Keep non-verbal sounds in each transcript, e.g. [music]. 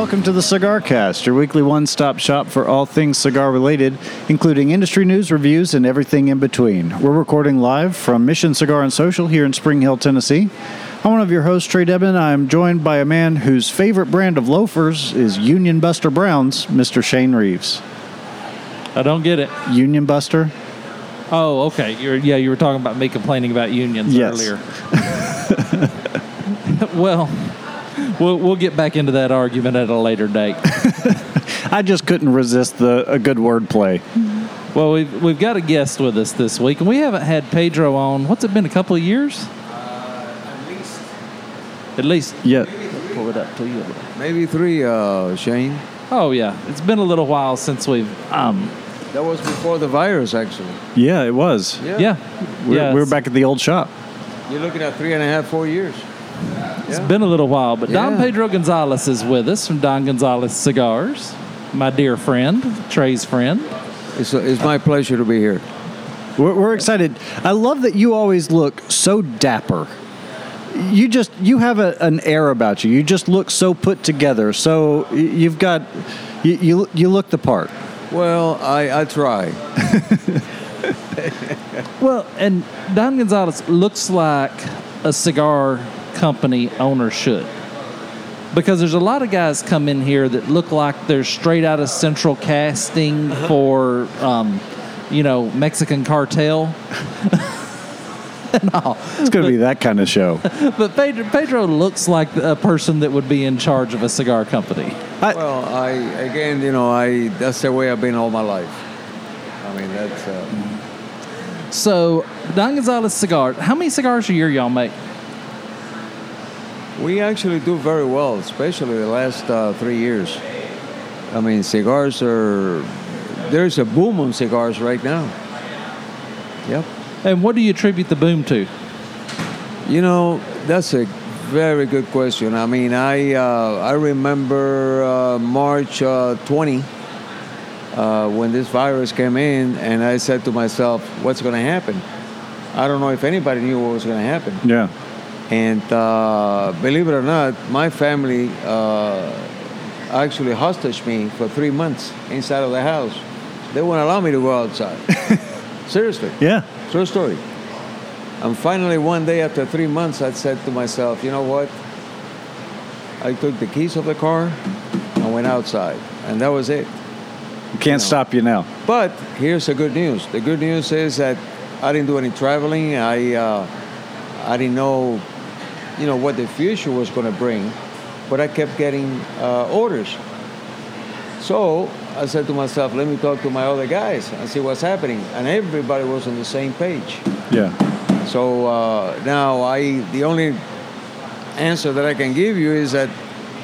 welcome to the Cigar Cast, your weekly one stop shop for all things cigar related, including industry news, reviews, and everything in between. We're recording live from Mission Cigar and Social here in Spring Hill, Tennessee. I'm one of your hosts, Trey Debin. I'm joined by a man whose favorite brand of loafers is Union Buster Browns, Mr. Shane Reeves. I don't get it. Union Buster? Oh, okay. You're yeah. You were talking about me complaining about unions Yes. earlier. [laughs] well, we'll we'll get back into that argument at a later date. [laughs] I just couldn't resist the a good wordplay. well, we've we've got a guest with us this week, and we haven't had Pedro on. What's it been? A couple of years? At least. At least? Yeah. Pull it up to you. Maybe three, uh, Shane. Oh yeah, it's been a little while since we've um That was before the virus, actually. Yeah, it was. Yeah. yeah We're, yeah we're back at the old shop. You're looking at three and a half, four years. It's Yeah. been a little while, but Don Pedro Gonzalez is with us from Don Gonzalez Cigars, my dear friend, Trey's friend. It's, it's my pleasure to be here. We're, we're excited. I love that you always look so dapper. You just you have a, an air about you. You just look so put together. So you've got you you, you look the part. Well, I, I try. [laughs] Well, and Don Gonzalez looks like a cigar company owner should. Because there's a lot of guys come in here that look like they're straight out of central casting for, um, you know, Mexican cartel. [laughs] no, It's going to be that kind of show. [laughs] but Pedro, Pedro looks like a person that would be in charge of a cigar company. Well, I again, you know, I that's the way I've been all my life. I mean, that's uh, So, Don Gonzalez cigar. How many cigars a year y'all make? We actually do very well, especially the last uh, three years. I mean, cigars are there's a boom on cigars right now. Yep. And what do you attribute the boom to? You know, that's a very good question. I mean, I uh, I remember uh, March uh, 20 uh, when this virus came in, and I said to myself, "What's going to happen?" I don't know if anybody knew what was going to happen. Yeah. And uh, believe it or not, my family uh, actually hostage me for three months inside of the house. They wouldn't allow me to go outside. [laughs] Seriously. Yeah. True story. And finally, one day after three months, I said to myself, you know what? I took the keys of the car and went outside. And that was it. Can't stop you now. But here's the good news. The good news is that I didn't do any traveling. I, uh, I didn't know, you know, what the future was going to bring. But I kept getting uh, orders. So I said to myself, let me talk to my other guys and see what's happening. And everybody was on the same page. Yeah. So uh, now I the only answer that I can give you is that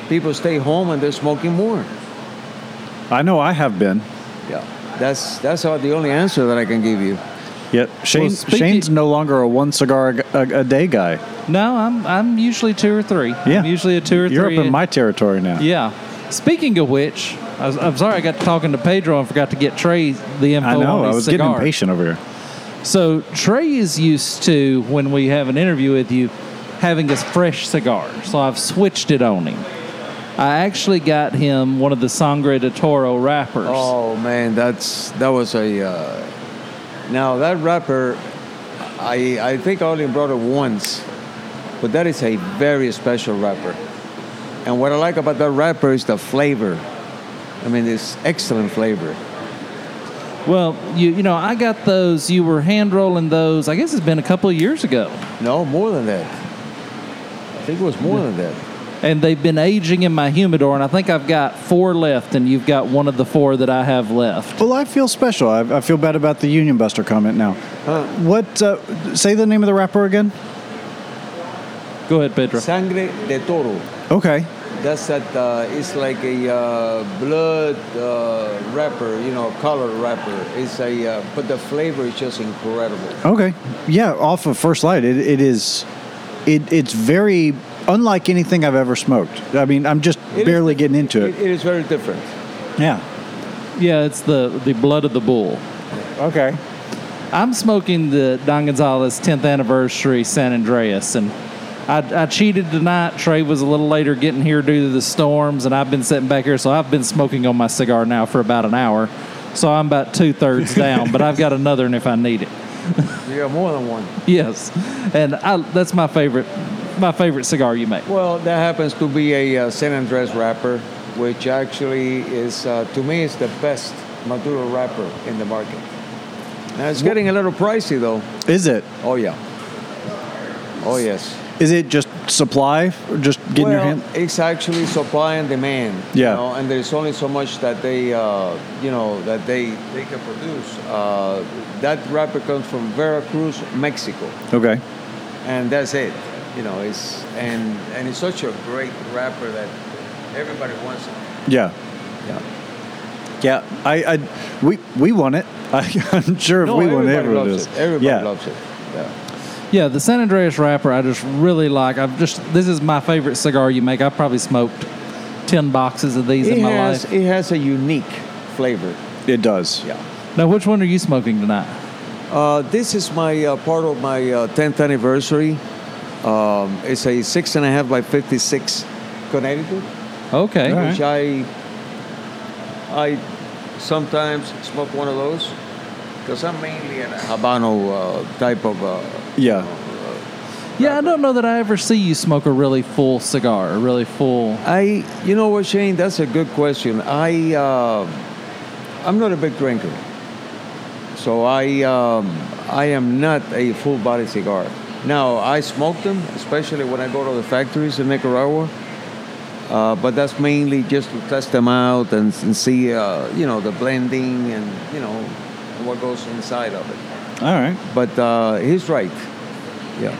people stay home and they're smoking more. I know I have been. Yeah, that's that's about the only answer that I can give you. Yep, Shane, Well, Shane's no longer a one cigar a, a, a day guy. No, I'm I'm usually two or three. Yeah. I'm usually a two or You're three. up in my territory now. yeah. Speaking of which, I was, I'm sorry I got to talking to Pedro and forgot to get Trey the info I know. on I was cigar. getting impatient over here. So Trey is used to when we have an interview with you having a fresh cigar. So I've switched it on him. I actually got him one of the Sangre de Toro wrappers. Oh man, that's that was a. Uh, now that wrapper, I I think I only brought it once, but that is a very special wrapper. And what I like about that wrapper is the flavor. I mean, it's excellent flavor. Well, you you know I got those. You were hand rolling those. I guess it's been a couple of years ago, No, more than that. I think it was more than that. and they've been aging in my humidor. And I think I've got four left, and you've got one of the four that I have left. Well, I feel special. I, I feel bad about the Union Buster comment now. What? Uh, say the name of the rapper again. Go ahead, Pedro. Sangre de toro. Okay. That's that. Uh, it's like a uh, blood uh, wrapper, you know, color wrapper. It's a, uh, but the flavor is just incredible. Okay. Yeah. Off of first light, it, it is. It, it's very unlike anything I've ever smoked. I mean, I'm just It is- barely getting into it. It is very different. Yeah. Yeah, it's the the blood of the bull. Okay. I'm smoking the Don Gonzalez 10th anniversary San Andreas, and I, I cheated tonight. Trey was a little later getting here due to the storms, and I've been sitting back here, so I've been smoking on my cigar now for about an hour. So I'm about two thirds [laughs] down, but I've got another one if I need it. You got more than one. [laughs] Yes, and I, that's my favorite, my favorite cigar you make. Well, that happens to be a uh, San Andres wrapper, which actually is, uh, to me, is the best Maduro wrapper in the market. Now it's getting a little pricey though. Is it? Oh yeah. Oh yes. Is it just supply or just getting well, your hand? it's actually supply and demand. Yeah. You know, and there's only so much that they, uh, you know, that they they can produce. Uh, that wrapper comes from Veracruz, Mexico, Okay. and that's it. You know, it's and and it's such a great wrapper that everybody wants it. Yeah. Yeah. Yeah. I, I we we want it. I, [laughs] I'm sure if No, we want it, everybody everyone does. it. Everybody yeah. loves it. Yeah. Yeah, the San Andreas wrapper I just really like. I've just this is my favorite cigar you make. I've probably smoked ten boxes of these It in my has life. it has a unique flavor. It does. Yeah. Now, which one are you smoking tonight? Uh, this is my uh, part of my uh, 10th anniversary. Um, it's a six and a half by 56 Connecticut, Okay. All right. which I I sometimes smoke one of those because I'm mainly a Habano uh, type of. Yeah. Yeah, I don't know that I ever see you smoke a really full cigar, a really full. I, you know what, Shane? That's a good question. I, uh, I'm not a big drinker, so I, um, I am not a full body cigar. Now I smoke them, especially when I go to the factories in Nicaragua. Uh, but that's mainly just to test them out and, and see, uh, you know, the blending and you know what goes inside of it. All right. But uh, he's right. Yeah.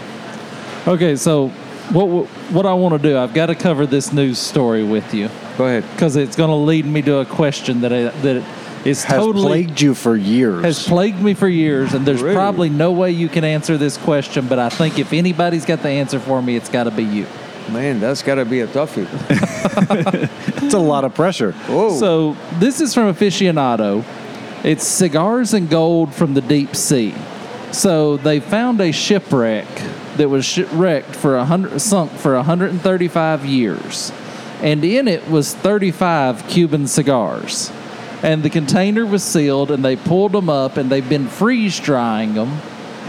Okay, so what what, what I want to do? I've got to cover this news story with you Go ahead. because it's going to lead me to a question that I, that is Has totally plagued you for years. has plagued me for years, and there's Really? probably no way you can answer this question. But I think if anybody's got the answer for me, it's got to be you. Man, that's got to be a toughie. [laughs] [laughs] it's a lot of pressure. Whoa. So this is from Aficionado. It's cigars and gold from the deep sea. So they found a shipwreck that was shipwrecked for a hundred, sunk for 135 years, and in it was 35 Cuban cigars. And the container was sealed, and they pulled them up, and they've been freeze drying them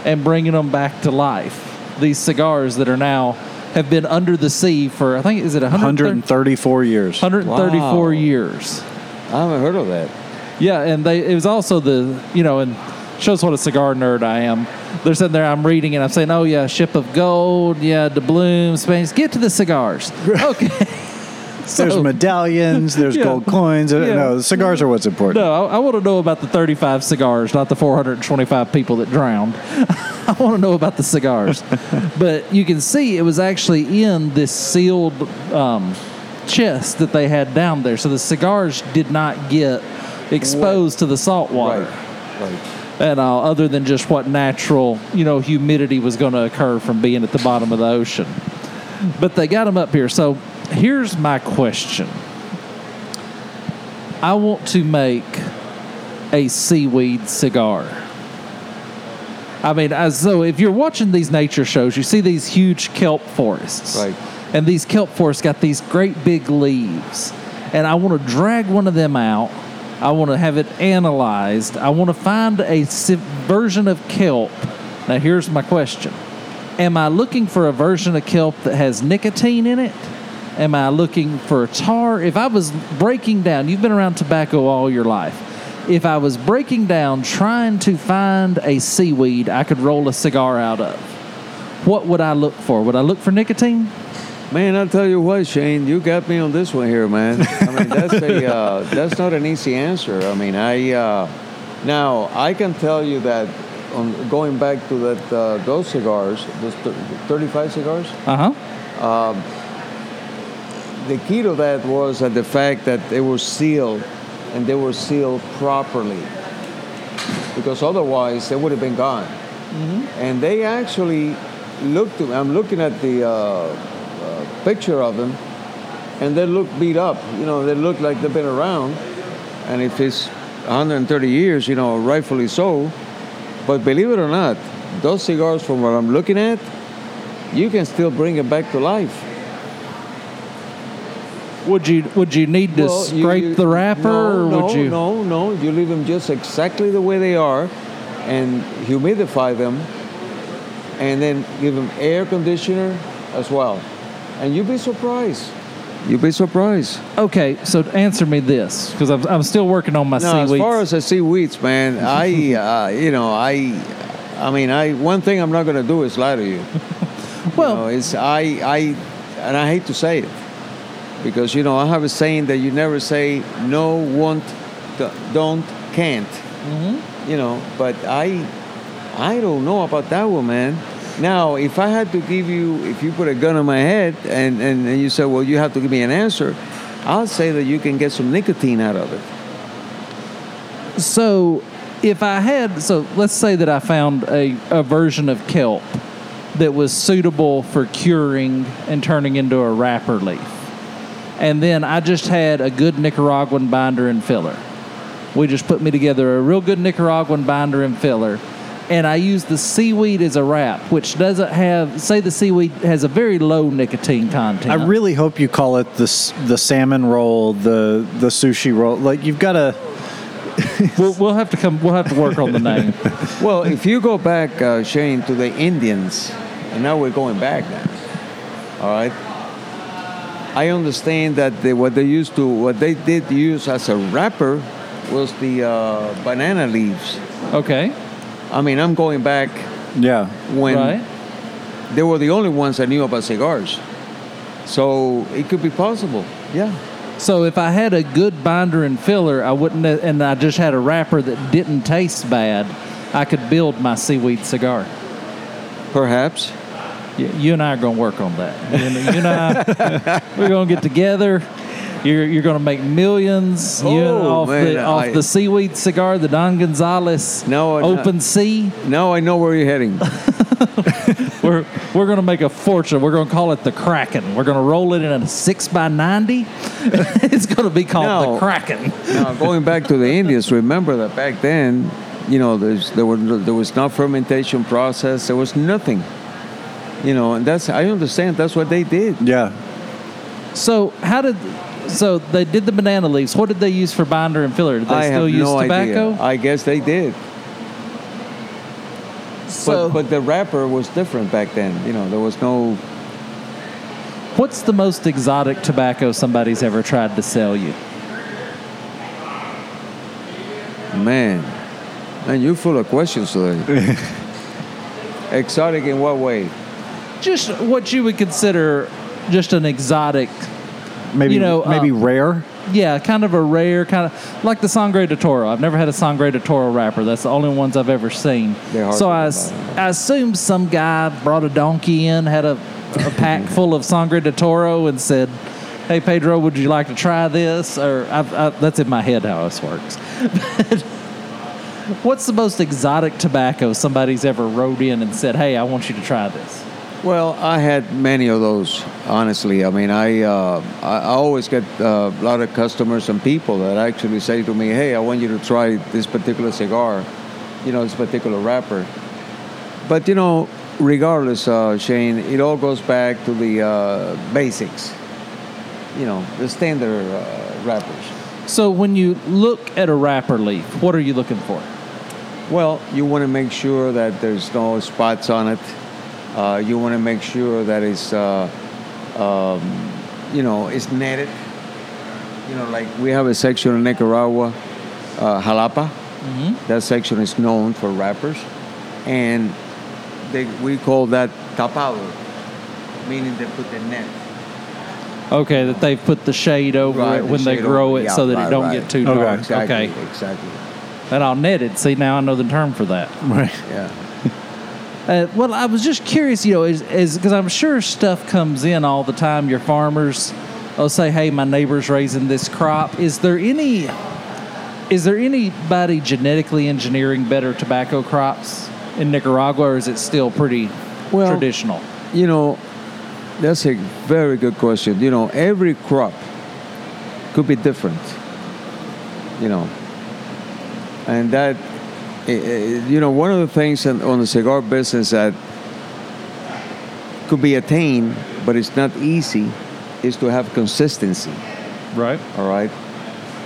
and bringing them back to life. These cigars that are now have been under the sea for I think is it 130 134 years. 134 Wow. years. I haven't heard of that. Yeah, and they it was also the you know and shows what a cigar nerd I am. They're sitting there, I'm reading and I'm saying, oh yeah, ship of gold, yeah, doubloon, Spanish. Get to the cigars. Okay. [laughs] so, There's medallions. There's Yeah. gold coins. Uh, Yeah. No, the cigars are what's important. No, I, I want to know about the 35 cigars, not the 425 people that drowned. [laughs] I want to know about the cigars. [laughs] but you can see it was actually in this sealed um, chest that they had down there. So the cigars did not get exposed to the salt water. Right. Right. and all, other than just what natural, you know, humidity was going to occur from being at the bottom of the ocean. But they got them up here. So here's my question I want to make a seaweed cigar. I mean, as so if you're watching these nature shows, you see these huge kelp forests. Right. And these kelp forests got these great big leaves. And I want to drag one of them out. I want to have it analyzed. I want to find a version of kelp. Now, here's my question Am I looking for a version of kelp that has nicotine in it? Am I looking for a tar? If I was breaking down, you've been around tobacco all your life. If I was breaking down trying to find a seaweed I could roll a cigar out of, what would I look for? Would I look for nicotine? Man, I'll tell you what, Shane, you got me on this one here, man. [laughs] Mean, that's a uh, that's not an easy answer. I mean, I uh, now I can tell you that on going back to that uh, those cigars, those thir- 35 cigars, Uh huh. the key to that was that the fact that they were sealed and they were sealed properly, because otherwise they would have been gone. And they actually looked. I'm looking at the uh, uh, picture of them, and they look beat up. You know, they look like they've been around. And if it's 130 years, you know, rightfully so. But believe it or not, those cigars, from what I'm looking at, you can still bring it back to life. Would you would you need to Well, scrape you- the wrapper, No, or no, would you? no, no. You leave them just exactly the way they are, and humidify them, and then give them air conditioner as well, and you'd be surprised. You'll be surprised. Okay, so answer me this because I'm, I'm still working on my No, as far as I seaweeds, man, I, [laughs] uh, you know, I, I mean, I one thing I'm not gonna do is lie to you. [laughs] well, you know, it's I, I, and I hate to say it, because you know I have a saying that you never say no, won't, don't, can't. Mm-hmm. You know, but I, I don't know about that one, man. Now, if I had to give you, if you put a gun on my head and, and, and you said, well, you have to give me an answer, I'll say that you can get some nicotine out of it. so if I had, so let's say that I found a, a version of kelp that was suitable for curing and turning into a wrapper leaf, and then I just had a good Nicaraguan binder and filler. We just put me together a real good Nicaraguan binder and filler. And I use the seaweed as a wrap, which doesn't have, say, the seaweed has a very low nicotine content. I really hope you call it the the salmon roll, the the sushi roll. Like you've got to. [laughs] we'll, we'll have to come. We'll have to work on the name. [laughs] Well, if you go back, uh, Shane, to the Indians, and now we're going back now. All right. I understand that they, what they used to, what they did use as a wrapper, was the uh, banana leaves. Okay. I mean, I'm going back Yeah. when right. they were the only ones that knew about cigars. So it could be possible. Yeah. So if I had a good binder and filler, I wouldn't, and I just had a wrapper that didn't taste bad, I could build my seaweed cigar. Perhaps. You, you and I are going to work on that. And- you and I, [laughs] we're going to get together. You're, you're going to make millions you know, Oh, off, man, the, off I- the seaweed cigar, the Don Gonzalez No, no. Open Sea. Now I know where you're heading. [laughs] [laughs] We're, we're going to make a fortune. We're going to call it the Kraken. We're going to roll it in a 6 by 90 [laughs] It's going to be called the Kraken. now going back to the Indians, remember that back then, you know, there's, there were there was no fermentation process. There was nothing. You know, and that's I understand. That's what they did. Yeah. So how did so they did the banana leaves? What did they use for binder and filler? Did they I still have use no tobacco? idea. I guess they did. So but but the wrapper was different back then. You know, there was no. what's the most exotic tobacco somebody's ever tried to sell you? Man, man, you're full of questions today. [laughs] Exotic in what way? Just what you would consider just an exotic, Maybe You know, maybe uh, rare. yeah, kind of a rare kind of like the Sangre de Toro. I've never had a Sangre de Toro wrapper. That's the only ones I've ever seen. So I, come s- by. I assume some guy brought a donkey in, had a, a pack [laughs] full of Sangre de Toro, and said, "Hey Pedro, would you like to try this?" Or I've, I, that's in my head how this works. but, [laughs] What's the most exotic tobacco somebody's ever rode in and said, "Hey, I want you to try this"? Well, I had many of those. Honestly, I mean, I uh, I always get uh, a lot of customers and people that actually say to me, "Hey, I want you to try this particular cigar, you know, this particular wrapper." But you know, regardless, uh, Shane, it all goes back to the uh, basics. You know, the standard uh, wrappers. So when you look at a wrapper leaf, what are you looking for? Well, you want to make sure that there's no spots on it. Uh, you want to make sure that it's, uh, um, you know, it's netted. You know, like we have a section in Nicaragua, uh, Jalapa. That section is known for wrappers, and they, we call that tapado, meaning they put the net. Okay, that they've put the shade over Right, it the when they grow over- it yeah, so that right, it don't right. get too Okay. dark. Exactly, Okay, exactly. and I'll net it. See, now I know the term for that. Right. Yeah. Uh, well, I was just curious, you know, is because I'm sure stuff comes in all the time. Your farmers will say, "Hey, my neighbor's raising this crop." Is there any? Is there anybody genetically engineering better tobacco crops in Nicaragua, or is it still pretty Well, traditional? You know, that's a very good question. You know, every crop could be different. You know, and that, you know, one of the things on on the cigar business that could be attained, but it's not easy, is to have consistency. Right. All right.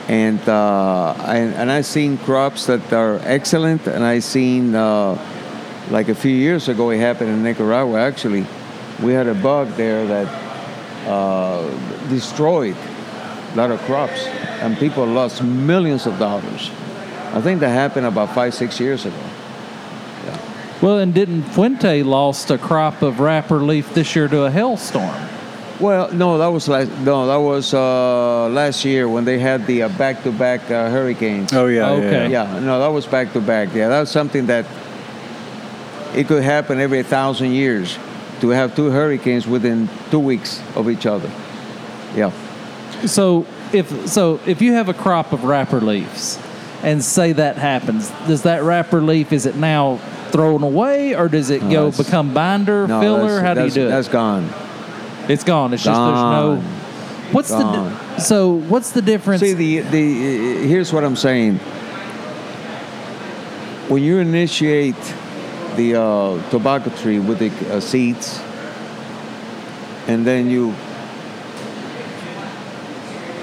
And uh, and, and I've seen crops that are excellent, and I've seen uh, like a few years ago it happened in Nicaragua. Actually, we had a bug there that uh, destroyed a lot of crops, and people lost millions of dollars. I think that happened about five six years ago. Yeah. Well, and didn't Fuente lost a crop of wrapper leaf this year to a hailstorm? Well, no, that was last. No, that was uh, last year when they had the uh, back-to-back uh, hurricanes. Oh yeah. Okay. Yeah. Yeah, no, that was back to back. Yeah, that was something that it could happen every thousand years to have two hurricanes within two weeks of each other. Yeah. So if so, if you have a crop of wrapper leaves, and say that happens, does that wrapper leaf is it now thrown away, or does it No, go become binder No, filler? How do you do it? That's gone. It's gone. It's just Gone. there's no. What's the Gone. di- so? What's the difference? See, the, the here's what I'm saying. When you initiate the uh, tobacco tree with the uh, seeds, and then you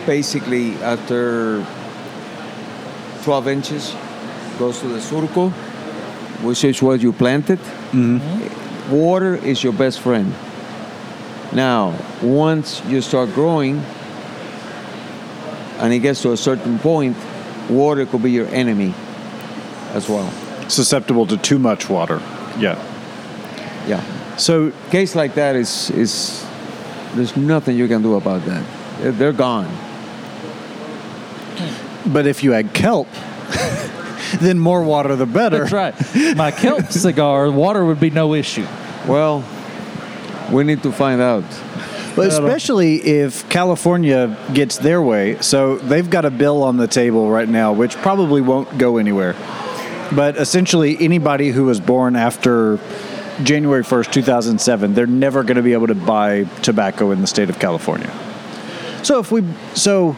basically after 12 inches goes to the surco, which is what you planted. Mm-hmm. Water is your best friend. Now, once you start growing, and it gets to a certain point, water could be your enemy as well. Susceptible to too much water. Yeah. Yeah. So Case like that is is there's nothing you can do about that. They're gone. But if you add kelp, [laughs] then more water the better. That's right. My kelp [laughs] cigar, water would be no issue. Well, we need to find out. But especially if California gets their way. So they've got a bill on the table right now, which probably won't go anywhere. But essentially, anybody who was born after January 1st, 2007, they're never going to be able to buy tobacco in the state of California. So if we so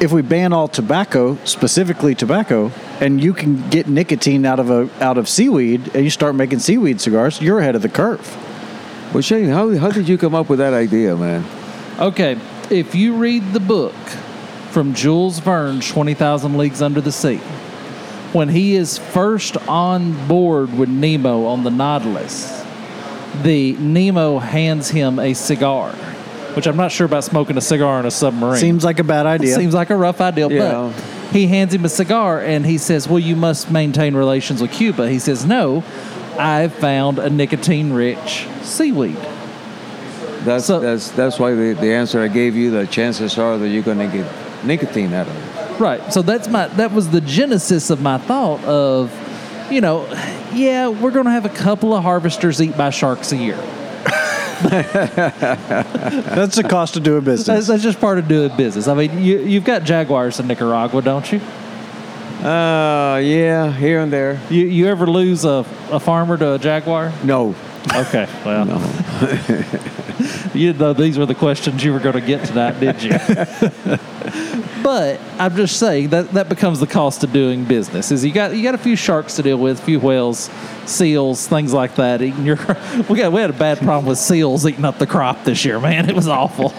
if we ban all tobacco, specifically tobacco, and you can get nicotine out of a out of seaweed and you start making seaweed cigars, you're ahead of the curve. Well, Shane, how, how did you come up with that idea, man? Okay, if you read the book from Jules Verne's 20,000 Leagues Under the Sea, when he is first on board with Nemo on the Nautilus, the Nemo hands him a cigar, which I'm not sure about smoking a cigar in a submarine. Seems like a bad idea. Seems like a rough idea, Yeah. but he hands him a cigar and he says, Well, you must maintain relations with Cuba. He says, No, I've found a nicotine rich seaweed. That's So- that's that's why the, the answer I gave you. The chances are that you're going to get nicotine out of it. Right. So that's my that was the genesis of my thought of, you know, yeah, we're going to have a couple of harvesters eat by sharks a year. [laughs] That's the cost of doing That's, business. that's just part of doing business. I mean, you you've got jaguars in Nicaragua, don't you? Uh, yeah, here and there. You you ever lose a, a farmer to a jaguar? No, Okay. Well, no. [laughs] you know these were the questions you were going to get tonight, did you? [laughs] but I'm just saying that that becomes the cost of doing business. Is you got you got a few sharks to deal with, a few whales, seals, things like that. Eating your [laughs] we got we had a bad problem with seals eating up the crop this year, man. It was awful.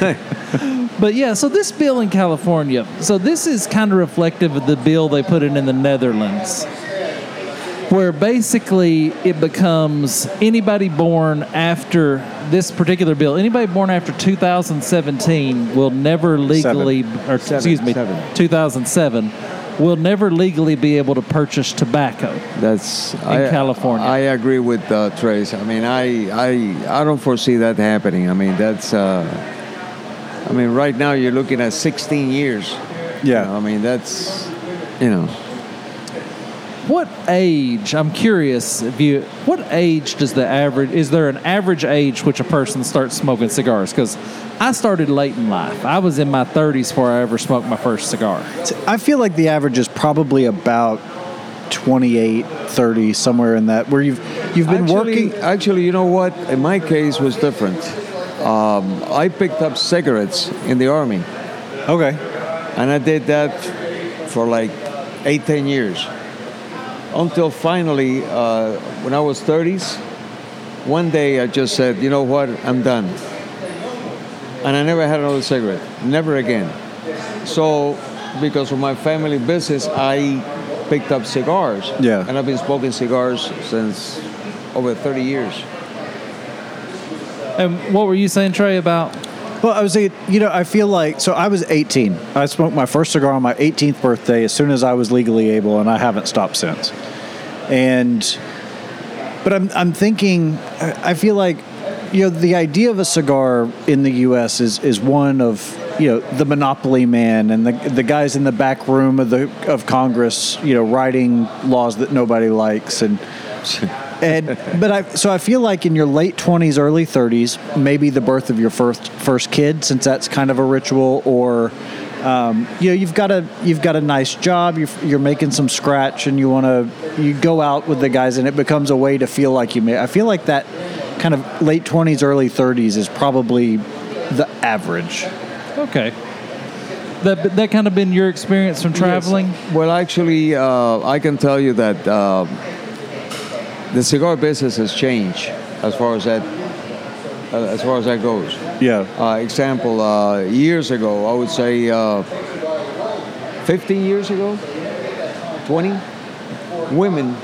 [laughs] But yeah, so this bill in California, so this is kind of reflective of the bill they put in in the Netherlands, where basically it becomes anybody born after this particular bill, anybody born after 2017 will never legally, or Seven, excuse me, seven. 2007 will never legally be able to purchase tobacco. That's In California. I agree with uh, Trace. I mean, I I I don't foresee that happening. I mean, that's. Uh, I mean, right now you're looking at 16 years. Yeah. I mean, that's. You know. What age? I'm curious. If you, what age does the average? Is there an average age which a person starts smoking cigars? Because I started late in life. I was in my 30s before I ever smoked my first cigar. I feel like the average is probably about 28, 30, somewhere in that, where you've you've been actually, working. Actually, you know what? In my case, was different. Um, I picked up cigarettes in the army, Okay. and I did that for like eight, ten years, until finally, uh, when I was 30s, one day I just said, you know what, I'm done. And I never had another cigarette, never again. So, because of my family business, I picked up cigars. Yeah. And I've been smoking cigars since over 30 years. And what were you saying, Trey, about? Well, I was you know, I feel like so I was 18. I smoked my first cigar on my 18th birthday as soon as I was legally able, and I haven't stopped since. And, but I'm I'm thinking, I feel like, you know, the idea of a cigar in the U.S. is is one of you know the monopoly man and the the guys in the back room of the of Congress, you know, writing laws that nobody likes and [laughs] and but I so I feel like in your late twenties, early thirties, maybe the birth of your first first kid, since that's kind of a ritual, or um, you know you've got a you've got a nice job, you're, you're making some scratch, and you want to you go out with the guys, and it becomes a way to feel like you may. I feel like that kind of late twenties, early thirties is probably the average. Okay. That that kind of been your experience from traveling. Well, actually, uh, I can tell you that uh, the cigar business has changed as far as that uh, as far as that goes. Yeah. Uh, example, uh, years ago, I would say uh, 15 years ago, 20, women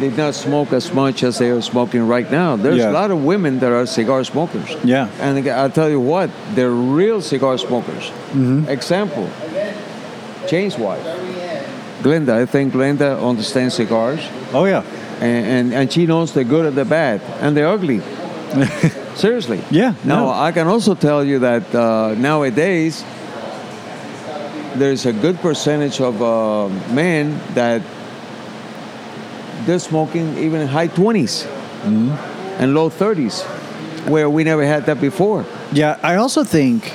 did not smoke as much as they are smoking right now. There's Yeah. a lot of women that are cigar smokers. Yeah. And I'll tell you what, they're real cigar smokers. Example, Shane's wife, Glenda. I think Glenda understands cigars, Oh yeah. And, and, and she knows the good and the bad and the ugly. [laughs] Seriously. Yeah, Now, no. I can also tell you that uh, nowadays, there's a good percentage of uh, men that they're smoking even in high 20s Mm-hmm. and low 30s, where we never had that before. Yeah, I also think,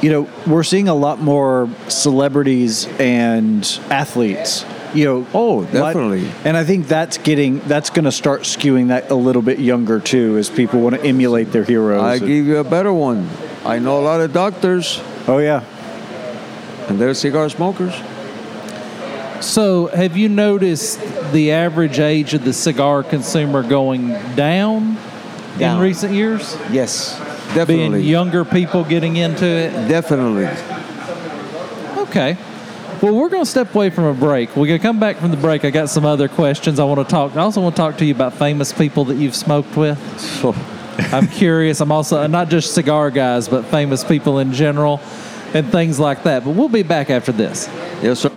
you know, we're seeing a lot more celebrities and athletes. You know, Oh, lot- definitely. and I think that's getting that's going to start skewing that a little bit younger too, as people want to emulate their heroes. I give you a better one. I know a lot of doctors, oh yeah, and they're cigar smokers. So, have you noticed the average age of the cigar consumer going down, Down. in recent years? Yes, definitely Being definitely. younger people getting into it? Definitely. Okay. Well, we're going to step away from a break. We're going to come back from the break. I got some other questions I want to talk. I also want to talk to you about famous people that you've smoked with. [laughs] I'm curious. I'm also uh, not just cigar guys, but famous people in general and things like that. But we'll be back after this. yes, sir.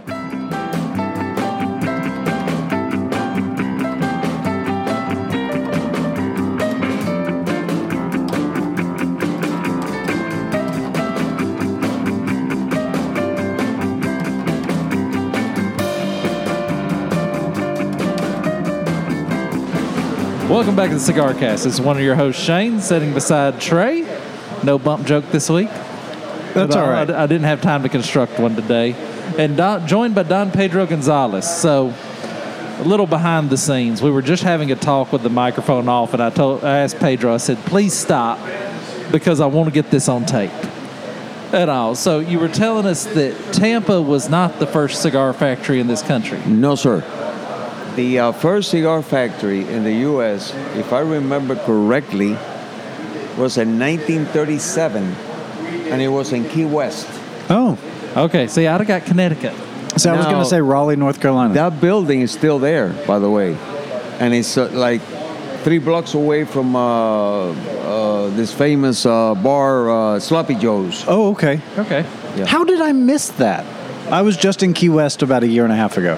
Welcome back to the Cigar Cast. It's one of your hosts, Shane, sitting beside Trey. No bump joke this week. that's all right. I- I, I didn't have time to construct one today. And Don, joined by Don Pedro Gonzalez. So, a little behind the scenes. We were just having a talk with the microphone off, and I told, I asked Pedro. I said, "Please stop, because I want to get this on tape." At all. So you were telling us that Tampa was not the first cigar factory in this country. No, sir. The uh, first cigar factory in the U.S., if I remember correctly, was in 1937, and it was in Key West. oh, Okay, see, I'd have got Connecticut. so I was going to say Raleigh, North Carolina. That building is still there, by the way, and it's uh, like three blocks away from uh, uh, this famous uh, bar, uh, Sloppy Joe's. oh, okay. Okay. Yeah. How did I miss that? I was just in Key West about a year and a half ago.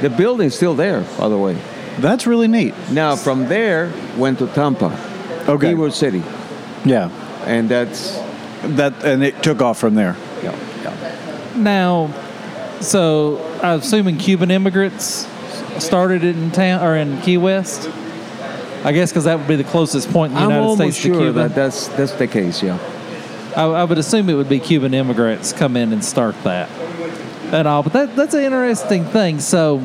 The building's still there, by the way. That's really neat. Now, from there, went to Tampa, Okay. Ybor City, Yeah. and that's That and it took off from there. yeah, yeah. Now, so I'm assuming Cuban immigrants started it in town or in Key West. I guess because that would be the closest point in the I'm United almost States to sure Cuba. that that's that's the case. Yeah. I, I would assume it would be Cuban immigrants come in and start that and all. But that that's an interesting thing. So,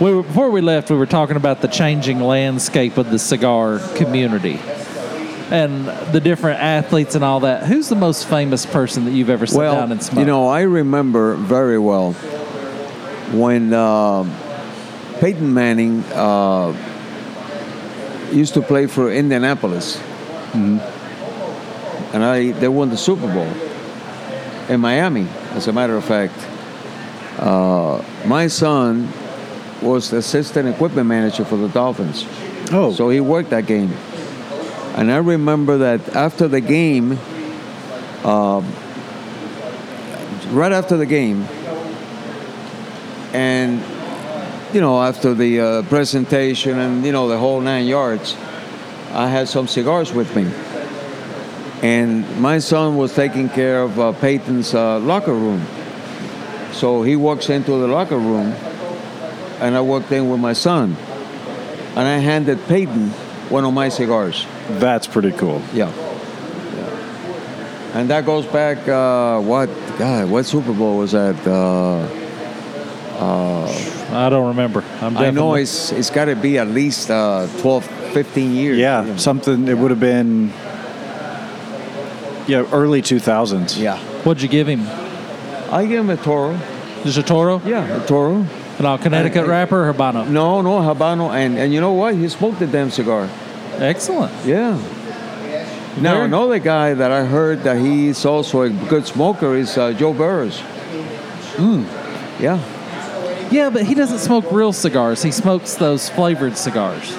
we were, before we left, we were talking about the changing landscape of the cigar community and the different athletes and all that. Who's the most famous person that you've ever sat well, down and smoked? you know, I remember very well when uh, Peyton Manning uh, used to play for Indianapolis, and I they won the Super Bowl in Miami. As a matter of fact, uh, my son was the assistant equipment manager for the Dolphins. Oh, So he worked that game. And I remember that after the game, um, right after the game, and you know, after the uh, presentation and you know the whole nine yards, I had some cigars with me. And my son was taking care of uh, Peyton's uh, locker room. So he walks into the locker room, and I walked in with my son. And I handed Peyton one of my cigars. that's pretty cool. Yeah. And that goes back, uh, what, God, what Super Bowl was that? Uh, I don't remember. I'm I know it's it's got to be at least uh, 12, 15 years. Yeah, something. It would have been. Yeah, early two thousands. Yeah. What'd you give him? I give him a Toro. Just a Toro? Yeah, a Toro. And all Connecticut wrapper or Habano? No, no, Habano. And, and you know what? He smoked the damn cigar. Excellent. Yeah. Now, Very- another guy that I heard that he's also a good smoker is uh, Joe Burrow. Hmm. Yeah. Yeah, but he doesn't smoke real cigars. He smokes those flavored cigars.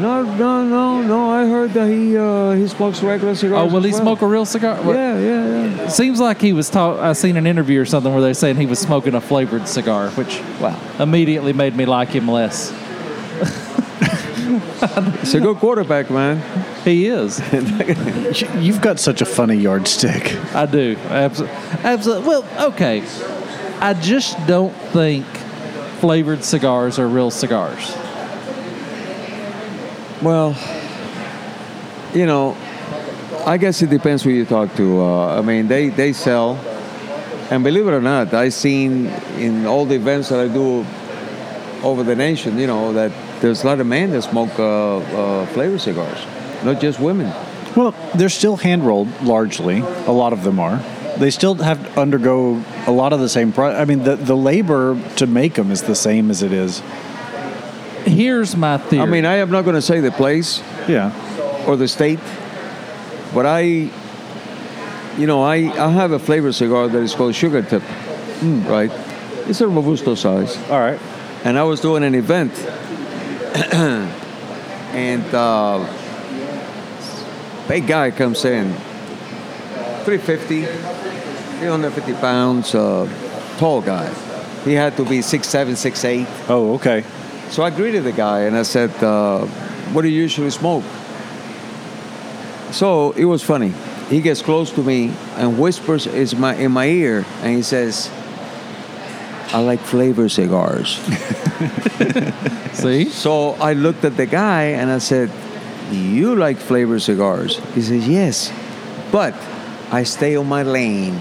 No, no, no, no. I heard that he uh, he smokes regular cigars. Oh, cigars. will as he well. smoke a real cigar? Well, Yeah, yeah, yeah. Seems like he was taught. I seen an interview or something where they're saying he was smoking a flavored cigar, which Wow. immediately made me like him less. He's a good quarterback, man. He is. [laughs] You've got such a funny yardstick. I do. Absolutely. Absolutely. Well, okay. I just don't think flavored cigars are real cigars. Well, you know, I guess it depends who you talk to. Uh, I mean, they, they sell. And believe it or not, I've seen in all the events that I do over the nation, you know, that there's a lot of men that smoke uh, uh, flavor cigars, not just women. Well, they're still hand rolled largely. A lot of them are. They still have to undergo a lot of the same. Pro- I mean, the the labor to make them is the same as it is. Here's my theory. I mean, I am not going to say the place Yeah. or the state, but I, you know, I, I have a flavor cigar that is called Sugar Tip, right? It's a Robusto size. All right. and I was doing an event, and uh, big guy comes in, 350, 350 pounds, uh, tall guy. He had to be six seven, six eight. Oh, okay. So I greeted the guy and I said, uh, "What do you usually smoke?" So it was funny. He gets close to me and whispers is my in my ear, and he says, "I like flavor cigars." [laughs] see, So I looked at the guy and I said, You like flavor cigars? He says, Yes, but I stay on my lane.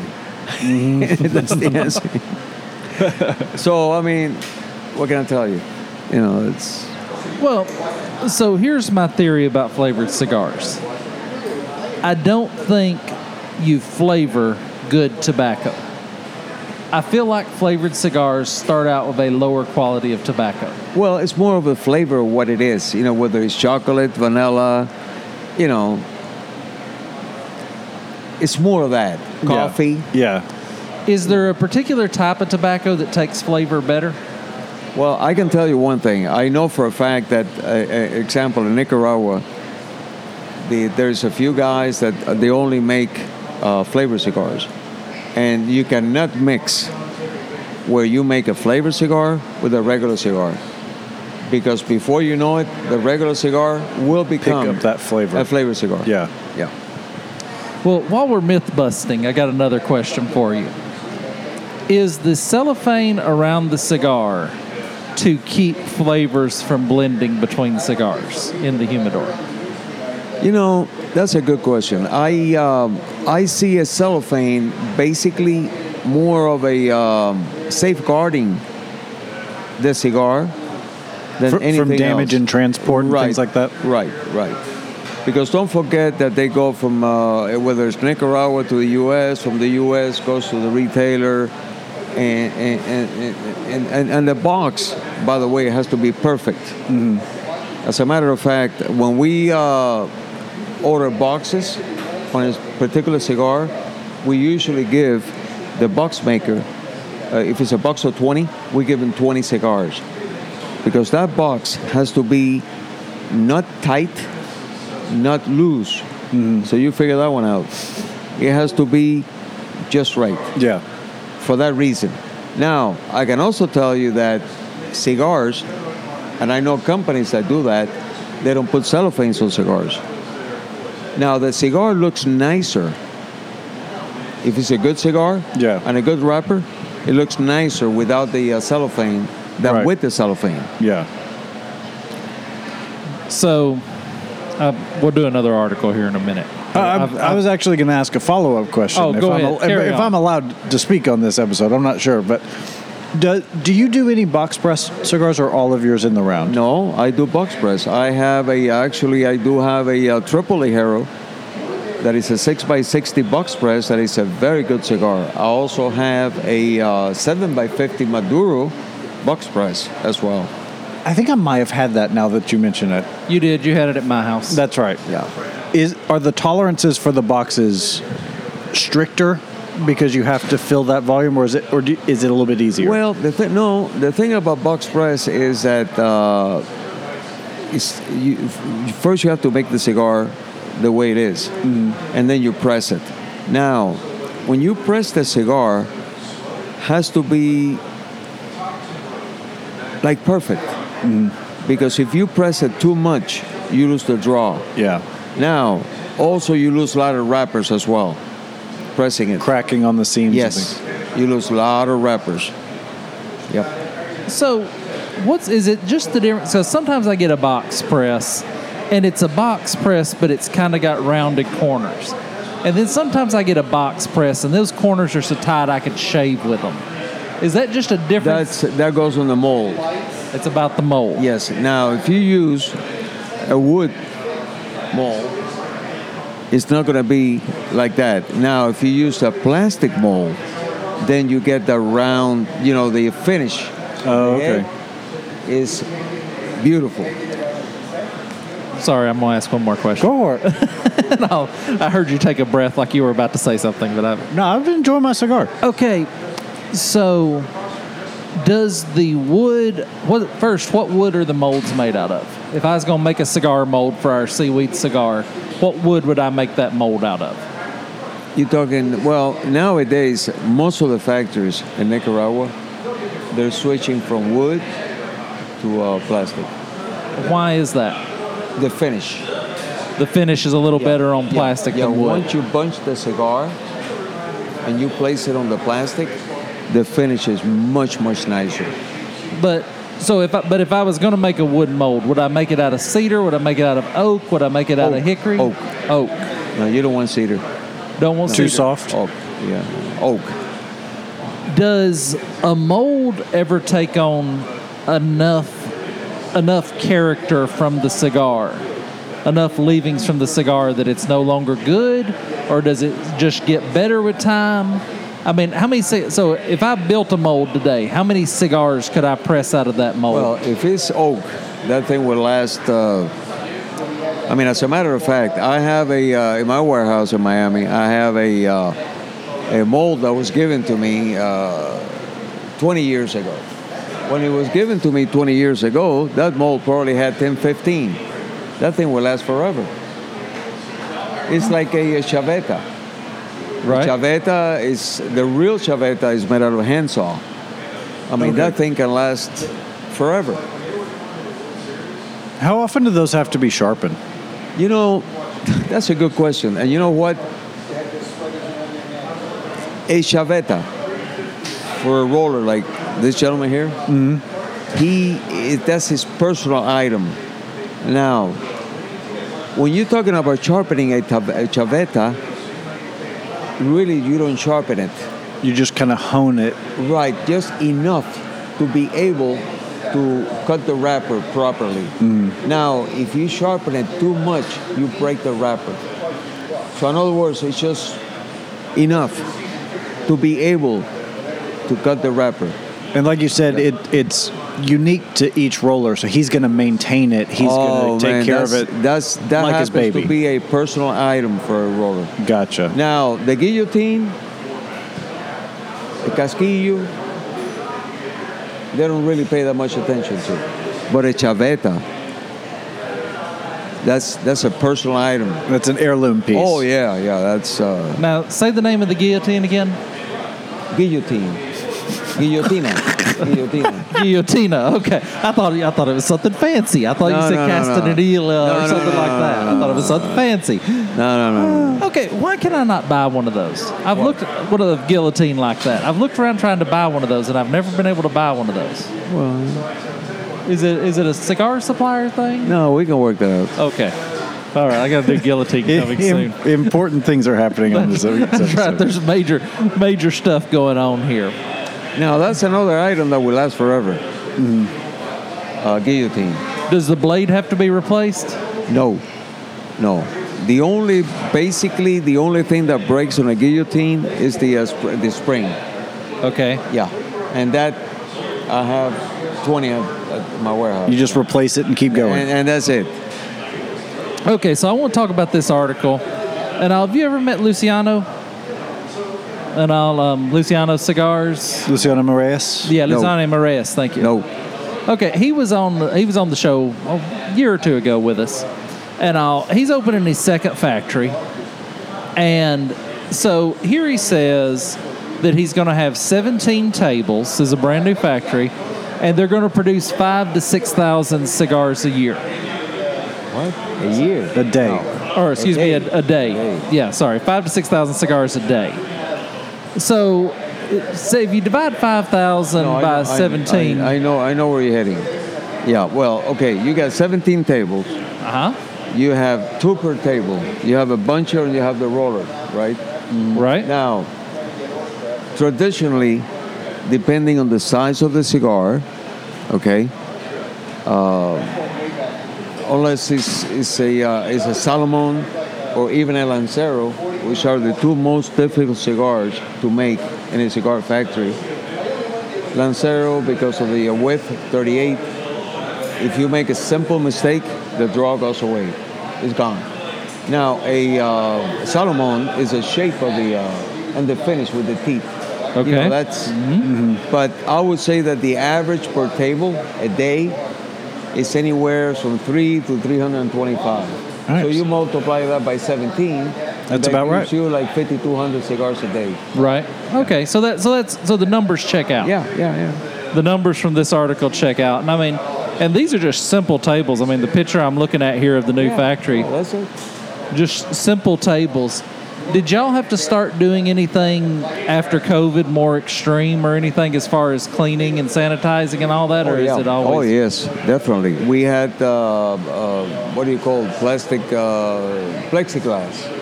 [laughs] That's the answer. [laughs] so, I mean, what can I tell you? You know, it's. Well, so here's my theory about flavored cigars. I don't think you flavor good tobacco. I feel like flavored cigars start out with a lower quality of tobacco. Well, it's more of a flavor of what it is. You know, whether it's chocolate, vanilla, you know. It's more of that. Coffee. Yeah. Is there a particular type of tobacco that takes flavor better? Well, I can tell you one thing. I know for a fact that, uh, uh, example, in Nicaragua, the, there's a few guys that uh, they only make uh, flavor cigars, and you cannot mix where you make a flavor cigar with a regular cigar, because before you know it, the regular cigar will Pick become up that flavor. a flavor cigar. yeah. yeah. Well, while we're myth busting, I got another question for you. Is the cellophane around the cigar to keep flavors from blending between cigars in the humidor? You know, that's a good question. I um, I see a cellophane basically more of a um, safeguarding the cigar than Fr- anything from damage else. and transport and right, things like that. Right, right. Because don't forget that they go from uh, whether it's Nicaragua to the U.S., from the U.S. goes to the retailer, and and, and, and, the box, by the way, has to be perfect. As a matter of fact, when we uh, order boxes on a particular cigar, we usually give the box maker, uh, if it's a box of 20, we give him 20 cigars. Because that box has to be not tight, not loose. So you figure that one out. It has to be just right Yeah. For that reason. Now, I can also tell you that cigars, and I know companies that do that, they don't put cellophane on cigars. Now, the cigar looks nicer. If it's a good cigar Yeah. and a good wrapper, it looks nicer without the uh, cellophane than Right. with the cellophane. Yeah. So, uh, we'll do another article here in a minute. Uh, I, I've- I was actually going to ask a follow up question. Oh, if go I'm, ahead. if- Carry if on. I'm allowed to speak on this episode, I'm not sure, but do, do you do any box press cigars or all of yours in the round? No, I do box press. I have a actually I do have a, uh triple Ligero that is a six x sixty box press. That is a very good cigar. I also have a uh, seven x fifty Maduro box press as well. I think I might have had that now that you mention it. you did. You had it at my house. That's right. Yeah. Is are the tolerances for the boxes stricter because you have to fill that volume, or is it, or do, is it a little bit easier? Well, the thing no, the thing about box press is that uh, it's, you, first you have to make the cigar the way it is, and then you press it. Now, when you press the cigar, has to be like perfect, because if you press it too much, you lose the draw. yeah, Now, also you lose a lot of wrappers as well, pressing it. cracking on the seams. Yes, you lose a lot of wrappers. Yep. So, what's is it just the difference? So sometimes I get a box press, and it's a box press, but it's kind of got rounded corners. And then sometimes I get a box press, and those corners are so tight I could shave with them. Is that just a difference? That's that goes on the mold. it's about the mold. Yes. Now, if you use a wood mold, it's not going to be like that. Now, if you use a plastic mold, then you get the round. You know, the finish. Oh, okay. head Is beautiful. Sorry, I'm gonna ask one more question. Go for it. [laughs] no, I heard you take a breath like you were about to say something, but I. no, I've been enjoying my cigar. Okay, so does the wood? What first? What wood are the molds made out of? If I was gonna make a cigar mold for our seaweed cigar, what wood would I make that mold out of? You're talking. Well, nowadays, most of the factories in Nicaragua, they're switching from wood to uh, plastic. Why is that? The finish. The finish is a little better on Yeah. plastic yeah, than wood. Once you bunch the cigar and you place it on the plastic, the finish is much much nicer. But so if I, but if I was going to make a wood mold, would I make it out of cedar? Would I make it out of oak? Would I make it out of hickory? Oak. Oak. No, you don't want cedar. Don't want Too cedar. soft. Oak. Yeah. Oak. Does a mold ever take on enough enough character from the cigar? Enough leavings from the cigar that it's no longer good, or does it just get better with time? I mean, how many? So, if I built a mold today, how many cigars could I press out of that mold? Well, if it's oak, that thing will last. Uh, I mean, as a matter of fact, I have a uh, in my warehouse in Miami. I have a uh, a mold that was given to me uh, 20 years ago. When it was given to me 20 years ago, that mold probably had 10, 15. That thing will last forever. It's like a, chaveta. Right? Chaveta is the real chaveta is made out of a handsaw. I mean, Okay. that thing can last forever. How often do those have to be sharpened? You know, that's a good question. And you know what? A chaveta for a roller like this gentleman here, mm-hmm. he it, that's his personal item. Now, when you're talking about sharpening a, tab- a chaveta, really you don't sharpen it. You just kind of hone it. Right, just enough to be able to cut the wrapper properly. Mm. Now, if you sharpen it too much, you break the wrapper. So, in other words, it's just enough to be able to cut the wrapper. And like you said, it it's unique to each roller, so he's going to maintain it. He's going to take Oh, man, care of it. That's that like his happens baby. to be a personal item for a roller. Gotcha. Now the guillotine, the casquillo, they don't really pay that much attention to. But a chaveta, that's that's a personal item. That's an heirloom piece. Oh yeah, yeah, that's uh, Now, say the name of the guillotine again. guillotine, guillotina, guillotina. [laughs] Guillotina. Okay, I thought I thought it was something fancy. I thought you No, said no, castanilla uh, No, or something like that. I thought it was something fancy. No, no, no, no. Uh, okay, why can I not buy one of those? I've looked at what a guillotine like that. I've looked around trying to buy one of those, and I've never been able to buy one of those. Well, Is it is it a cigar supplier thing? no, we can work that out. Okay. All right, I got a new guillotine [laughs] coming soon. Important things are happening on this [laughs] episode. That's right. There's major major stuff going on here. Now that's another item that will last forever. Mm-hmm. Uh, guillotine. Does the blade have to be replaced? No, no. The only, basically, the only thing that breaks on a guillotine is the uh, sp- the spring. Okay. Yeah, and that I have 20 at, at my warehouse. You just replace it and keep going. and, and that's it. Okay, so I want to talk about this article. And uh, have you ever met Luciano? And all um, Luciano cigars. Luciano Moraes. Yeah, No. Luciano Moraes. Thank you. No, Okay, he was on the, he was on the show a year or two ago with us, and uh, he's opening his second factory, and so here he says that he's going to have 17 tables. This is a brand new factory, and they're going to produce five to six thousand cigars a year, what? A year? A day. No. or excuse me, day. a, a day. day. Yeah, sorry, five to six thousand cigars a day. So, say if you divide five thousand No, by know- I- seventeen, I, I know, I know where you're heading. Yeah, well, okay, you got 17 tables. uh huh, You have two per table. You have a buncher and you have the roller, right? right? Now, traditionally, depending on the size of the cigar, okay, uh, unless it's, it's a uh, it's a Salomon or even a Lancero, which are the two most difficult cigars to make in a cigar factory. Lancero because of the width, 38. If you make a simple mistake, the draw goes away. It's gone. Now, a uh, Salomon is a shape of the uh, and the finish with the teeth. You Okay. know, that's. But I would say that the average per table a day is anywhere from three to 325. So you multiply that by 17. That's that about right. You like 5,200 cigars a day. Right. Okay. So that so that's so the numbers check out. Yeah, yeah, yeah. The numbers from this article check out, and I mean, and these are just simple tables. I mean, the picture I'm looking at here of the new Yeah. factory, Oh, that's it. just simple tables. Did y'all have to start doing anything after COVID more extreme or anything as far as cleaning and sanitizing and all that, or oh, yeah. is it always? Oh, yes, definitely. We had, uh, uh, what do you call it? Plastic, uh, plexiglass.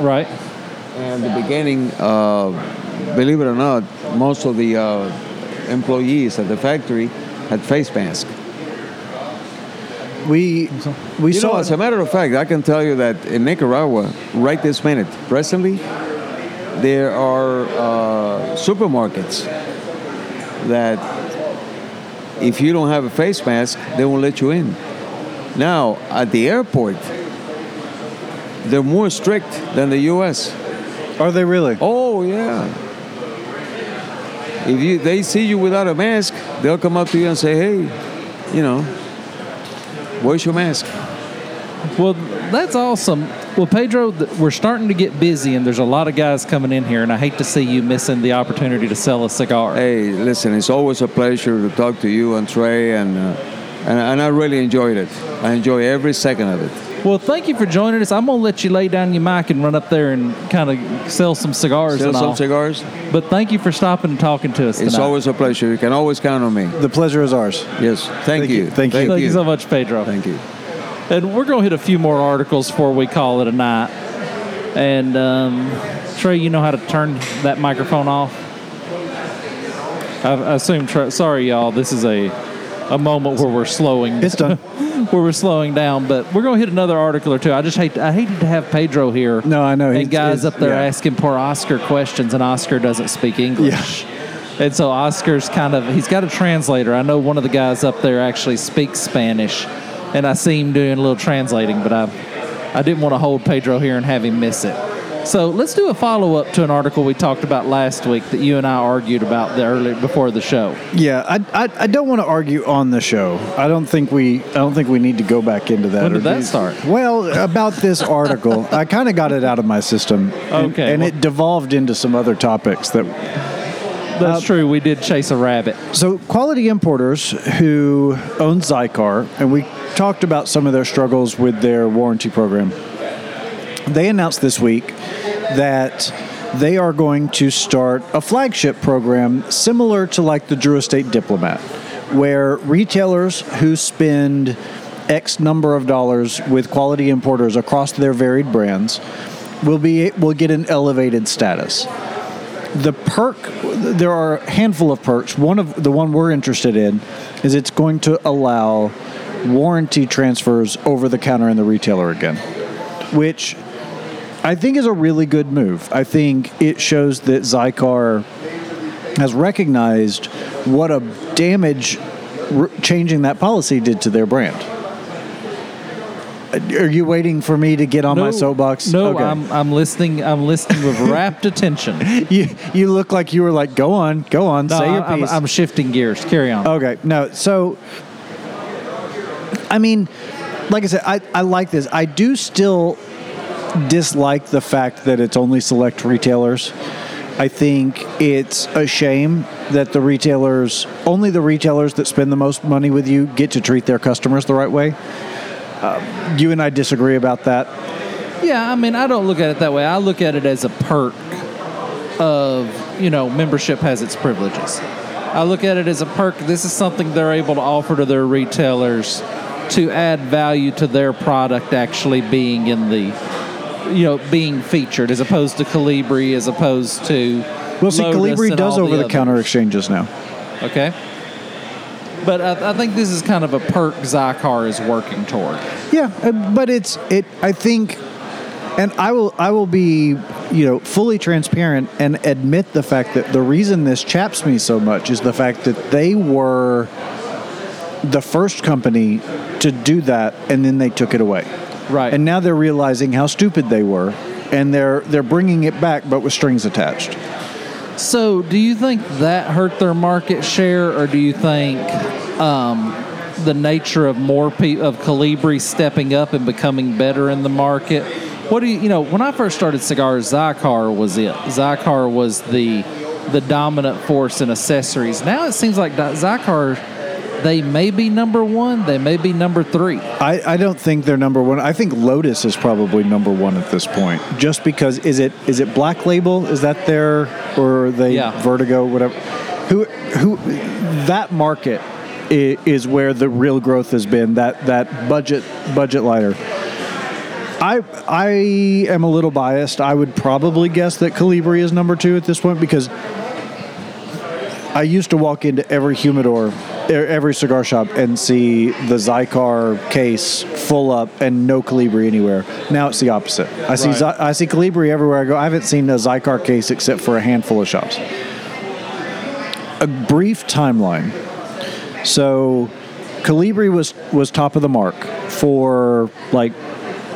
Right. And the beginning, uh, believe it or not, most of the uh, employees at the factory had face masks. We we You saw know, as a matter of fact, I can tell you that in Nicaragua, right this minute, presently, there are uh, supermarkets that if you don't have a face mask, they won't let you in. Now, at the airport, they're more strict than the U.S. are they really? Oh yeah. If you they see you without a mask, they'll come up to you and say, "Hey, you know, where's your mask?" Well, that's awesome. Well, Pedro, we're starting to get busy, and there's a lot of guys coming in here, and I hate to see you missing the opportunity to sell a cigar. Hey, listen, it's always a pleasure to talk to you and Trey, and uh, and, and I really enjoyed it. I enjoy every second of it. Well, thank you for joining us. I'm gonna let you lay down your mic and run up there and kind of sell some cigars Sell and some all. cigars. But thank you for stopping and talking to us It's tonight. always a pleasure. You can always count on me. The pleasure is ours. Yes. Thank, Thank you. you. Thank you. Thank you so much, Pedro. Thank you. And we're going to hit a few more articles before we call it a night. And um, Trey, you know how to turn that microphone off? I, I assume. Trey, sorry, y'all. This is a a moment where we're slowing. It's done. [laughs] where we're slowing down, but we're going to hit another article or two. I just hate. I hated to have Pedro here. No, I know. And guys up there yeah. asking poor Oscar questions, and Oscar doesn't speak English. Yeah. And so Oscar's kind of he's got a translator. I know one of the guys up there actually speaks Spanish, and I see him doing a little translating, but I I didn't want to hold Pedro here and have him miss it. So let's do a follow up to an article we talked about last week that you and I argued about the early before the show. Yeah, I, I, I don't want to argue on the show. I don't think we I don't think we need to go back into that. When did that these- start? Well, about this article, [laughs] I kind of got it out of my system. and- Okay, and well- it devolved into some other topics that That's uh, true. We did chase a rabbit. So, Quality Importers, who own Xikar, and we talked about some of their struggles with their warranty program, they announced this week that they are going to start a flagship program similar to like the Drew Estate Diplomat, where retailers who spend X number of dollars with quality importers across their varied brands will be will get an elevated status. The perk there are a handful of perks. One of the one we're interested in is it's going to allow warranty transfers over the counter in the retailer again which i think is a really good move i think it shows that Xikar has recognized what a damage r- changing that policy did to their brand uh, are you waiting for me to get on my soapbox No, Okay. I'm I'm listening. I'm listening with [laughs] rapt attention. you you look like you were like go on go on No, say your I'm, piece I'm shifting gears. Carry on. Okay, no. So, I mean, like I said, I, I like this. I do still dislike the fact that it's only select retailers. I think it's a shame that the retailers, only the retailers that spend the most money with you, get to treat their customers the right way. Uh, you and I disagree about that. Yeah, I mean, I don't look at it that way. I look at it as a perk of, you know, membership has its privileges. I look at it as a perk. This is something they're able to offer to their retailers to add value to their product actually being in the, you know, being featured as opposed to Colibri, as opposed to. Well, see, Lotus Colibri does over the others. counter exchanges now. Okay. But I, I think this is kind of a perk Xikar is working toward. Yeah, uh, but it's it. I think, and I will I will be you know fully transparent and admit the fact that the reason this chaps me so much is the fact that they were the first company to do that, and then they took it away. Right. And now they're realizing how stupid they were, and they're they're bringing it back, but with strings attached. So, do you think that hurt their market share, or do you think um, the nature of more pe- of Colibri stepping up and becoming better in the market? What do you, you know? When I first started cigars, Xikar was it. Xikar was the the dominant force in accessories. Now it seems like Xikar, they may be number one, they may be number three. I, I don't think they're number one. I think Lotus is probably number one at this point. Just because is it is it Black Label? Is that their or are they Yeah. Vertigo? Whatever. Who who that market is, is where the real growth has been. That that budget budget lighter. I I am a little biased. I would probably guess that Colibri is number two at this point because I used to walk into every humidor, every cigar shop, and see the Xikar case full up and no Colibri anywhere. Now it's the opposite. I see Right. Zy- I see Colibri everywhere I go. I haven't seen a Xikar case except for a handful of shops. A brief timeline. So, Colibri was was top of the mark for like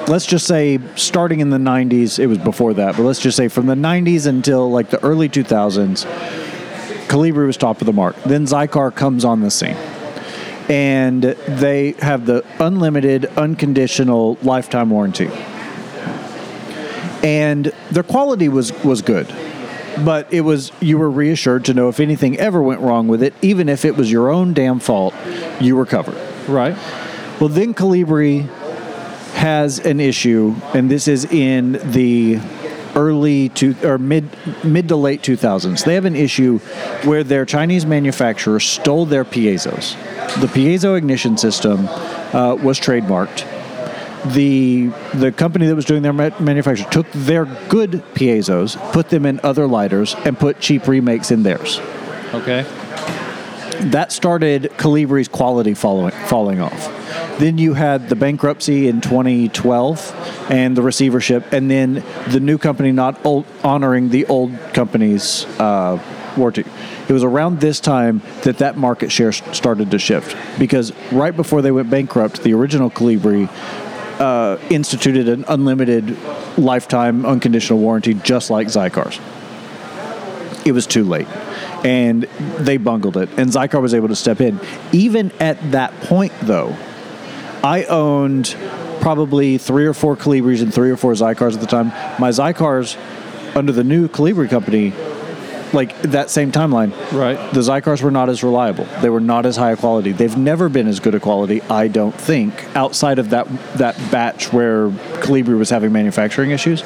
let's just say starting in the 90s it was before that but let's just say from the 90s until like the early 2000s Colibri was top of the mark. Then Xikar comes on the scene. And they have the unlimited, unconditional lifetime warranty. And their quality was, was good. But it was you were reassured to know if anything ever went wrong with it, even if it was your own damn fault, you were covered. Right. Well, then Colibri has an issue, and this is in the early to or mid mid to late 2000s. They have an issue where their Chinese manufacturer stole their piezos. The piezo ignition system uh, was trademarked. The the company that was doing their manufacture took their good piezos, put them in other lighters, and put cheap remakes in theirs Okay. that started Colibri's quality following, falling off. Then you had the bankruptcy in 2012 and the receivership, and then the new company not old, honoring the old company's uh, warranty. It was around this time that that market share started to shift because right before they went bankrupt, the original Colibri uh, instituted an unlimited lifetime unconditional warranty, just like Xikars. It was too late, and they bungled it, and Xikar was able to step in. Even at that point, though, I owned probably three or four Colibris and three or four Xikars at the time. My Xikars, under the new Colibri company, like that same timeline, Right. the Xikars were not as reliable. They were not as high a quality. They've never been as good a quality, I don't think, outside of that that batch where Colibri was having manufacturing issues.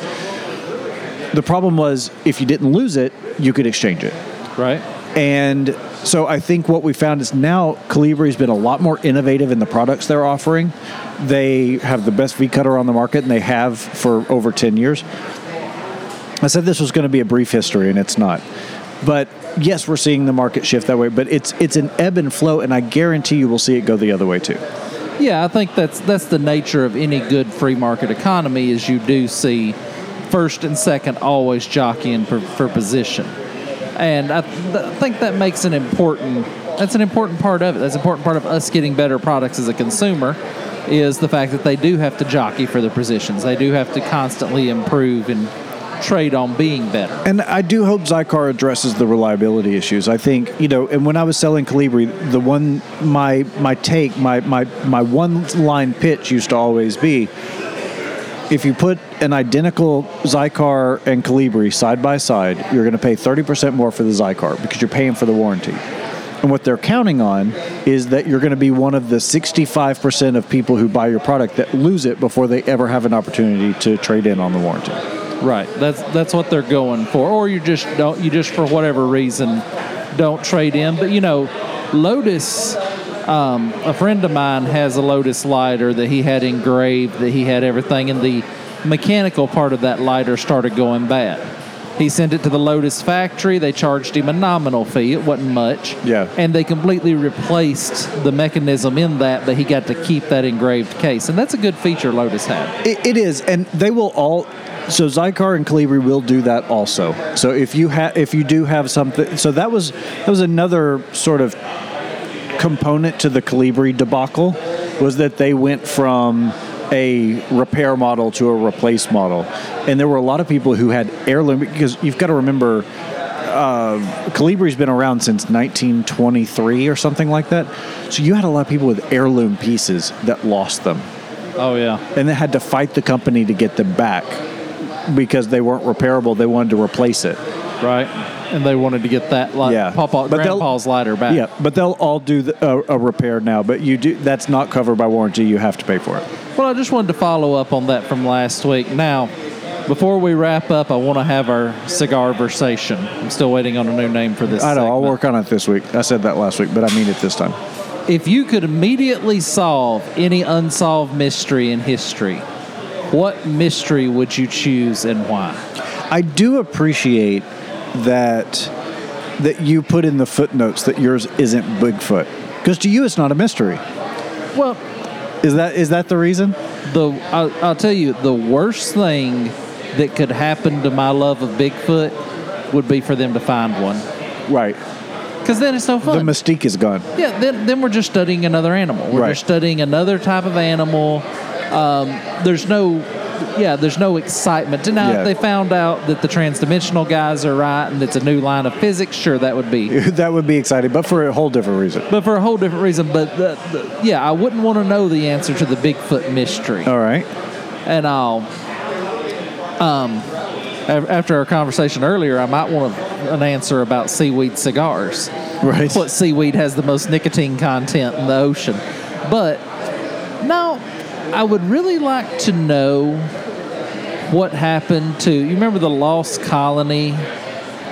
The problem was if you didn't lose it, you could exchange it. Right. And so I think what we found is now Colibri's been a lot more innovative in the products they're offering. They have the best V cutter on the market, and they have for over 10 years. I said this was going to be a brief history, and it's not. But yes, we're seeing the market shift that way, but it's it's an ebb and flow, and I guarantee you we'll see it go the other way too. Yeah, I think that's that's the nature of any good free market economy is you do see first and second always jockeying for, for position, and I th- think that makes an important that's an important part of it. That's an important part of us getting better products as a consumer is the fact that they do have to jockey for their positions. They do have to constantly improve and trade on being better. And I do hope Xikar addresses the reliability issues. I think you know, and when I was selling Colibri, the one my my take, my my my one line pitch used to always be, if you put an identical Xikar and Colibri side by side, you're going to pay thirty percent more for the Xikar because you're paying for the warranty. And what they're counting on is that you're going to be one of the 65% of people who buy your product that lose it before they ever have an opportunity to trade in on the warranty. Right. That's that's what they're going for. Or you just don't you just for whatever reason don't trade in. But you know, Lotus um, a friend of mine has a Lotus lighter that he had engraved that he had everything and the mechanical part of that lighter started going bad. He sent it to the Lotus factory. They charged him a nominal fee. It wasn't much. Yeah. And they completely replaced the mechanism in that, but he got to keep that engraved case. And that's a good feature Lotus had. It, it is, and they will all. So Xikar and Colibri will do that also. So if you have, if you do have something, so that was that was another sort of component to the Colibri debacle was that they went from a repair model to a replace model, and there were a lot of people who had heirloom because you've got to remember. Uh, Colibri's been around since 1923 or something like that. So you had a lot of people with heirloom pieces that lost them Oh, yeah. and they had to fight the company to get them back because they weren't repairable. They wanted to replace it. Right. And they wanted to get that like Yeah. Papa, But Grandpa's lighter back. Yeah, but they'll all do the, a, a repair now. But you do that's not covered by warranty. You have to pay for it. Well, I just wanted to follow up on that from last week. Now, before we wrap up, I want to have our cigar versation. I'm still waiting on a new name for this. I know. I'll work on it this week. I said that last week, but I mean it this time. If you could immediately solve any unsolved mystery in history, what mystery would you choose and why? I do appreciate that that you put in the footnotes that yours isn't Bigfoot because to you it's not a mystery. Well, Is that is that the reason? the I'll, I'll tell you the worst thing that could happen to my love of Bigfoot would be for them to find one, Right. because then it's no fun. The mystique is gone. Yeah, then, then we're just studying another animal. We're Right. just studying another type of animal. Um, there's no, yeah, there's no excitement. Now, Yeah. if they found out that the transdimensional guys are right and it's a new line of physics, sure, that would be. [laughs] that would be exciting, but for a whole different reason. But for a whole different reason. But the, the, yeah, I wouldn't want to know the answer to the Bigfoot mystery. All right. And I'll, um, after our conversation earlier, I might want an answer about seaweed cigars. Right. what seaweed has the most nicotine content in the ocean. But no, I would really like to know what happened to you remember the lost colony?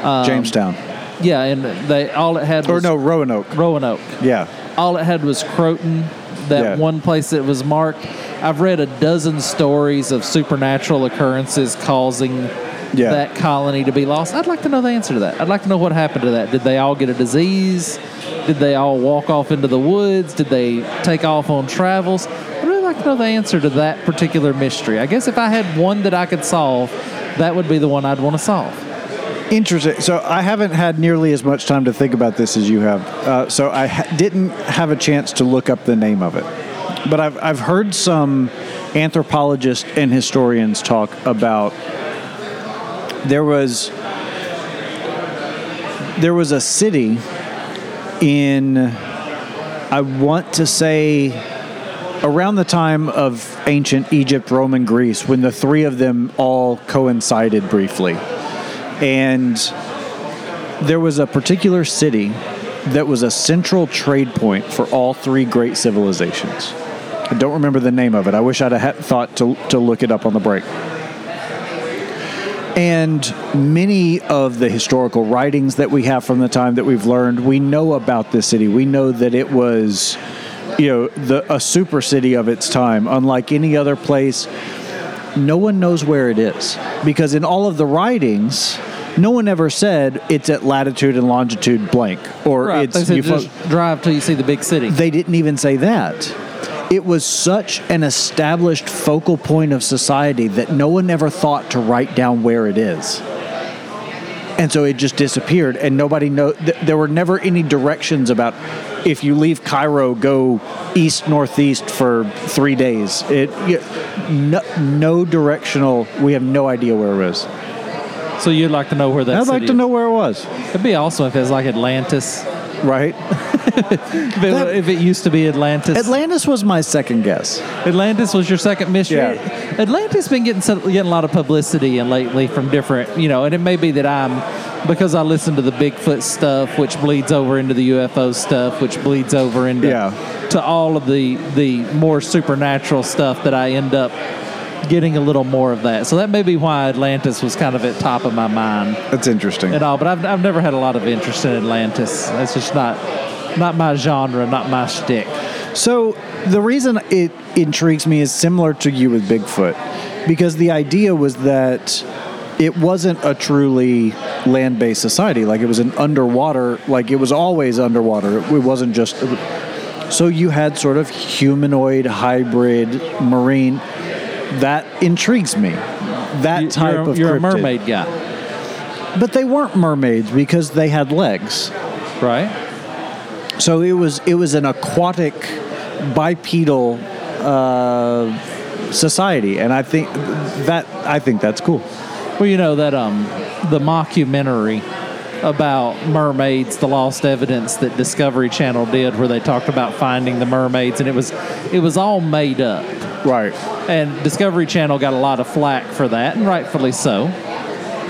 Um, Jamestown. Yeah, and they all it had Or was no, Roanoke. Roanoke. Yeah. All it had was Croatoan, that Yeah. one place that was marked. I've read a dozen stories of supernatural occurrences causing Yeah. that colony to be lost. I'd like to know the answer to that. I'd like to know what happened to that. Did they all get a disease? Did they all walk off into the woods? Did they take off on travels? Like to know the answer to that particular mystery. I guess if I had one that I could solve, that would be the one I'd want to solve. Interesting. So I haven't had nearly as much time to think about this as you have. Uh, so I ha- didn't have a chance to look up the name of it. But I've, I've heard some anthropologists and historians talk about there was there was a city in I want to say around the time of ancient Egypt, Rome, and Greece when the three of them all coincided briefly. And there was a particular city that was a central trade point for all three great civilizations. I don't remember the name of it. I wish I'd have thought to, to look it up on the break. And many of the historical writings that we have from the time that we've learned, we know about this city. We know that it was, you know, the, a super city of its time, unlike any other place. No one knows where it is because in all of the writings, no one ever said it's at latitude and longitude blank or Right. It's you fo- just drive till you see the big city. they didn't even say that. It was such an established focal point of society that no one ever thought to write down where it is. And so it just disappeared, and nobody know. Th- there were never any directions about if you leave Cairo, go east northeast for three days. It y- no, no directional. We have no idea where it was. so you'd like to know where that I'd like to is. know where it was. It'd be awesome if it was like Atlantis. Right? [laughs] If it, That- if it used to be Atlantis. Atlantis was my second guess. Atlantis was your second mystery. Yeah. Atlantis been getting getting a lot of publicity and lately from different, you know, and it may be that I'm because I listen to the Bigfoot stuff, which bleeds over into the UFO stuff, which bleeds over into Yeah. to all of the the more supernatural stuff that I end up getting a little more of that. So that may be why Atlantis was kind of at top of my mind That's interesting. At all. But I've I've never had a lot of interest in Atlantis. That's just not not my genre, not my stick. So the reason it intrigues me is similar to you with Bigfoot, because the idea was that it wasn't a truly land-based society. Like it was an underwater. Like it was always underwater. It wasn't just. So you had sort of humanoid, hybrid, marine. That intrigues me. That You- type you're, of you're a mermaid guy, but they weren't mermaids because they had legs. right? So it was it was an aquatic bipedal uh, society, and I think that I think that's cool. Well, you know that um the mockumentary about mermaids, the lost evidence that Discovery Channel did, where they talked about finding the mermaids, and it was it was all made up. Right. And Discovery Channel got a lot of flack for that, and rightfully so.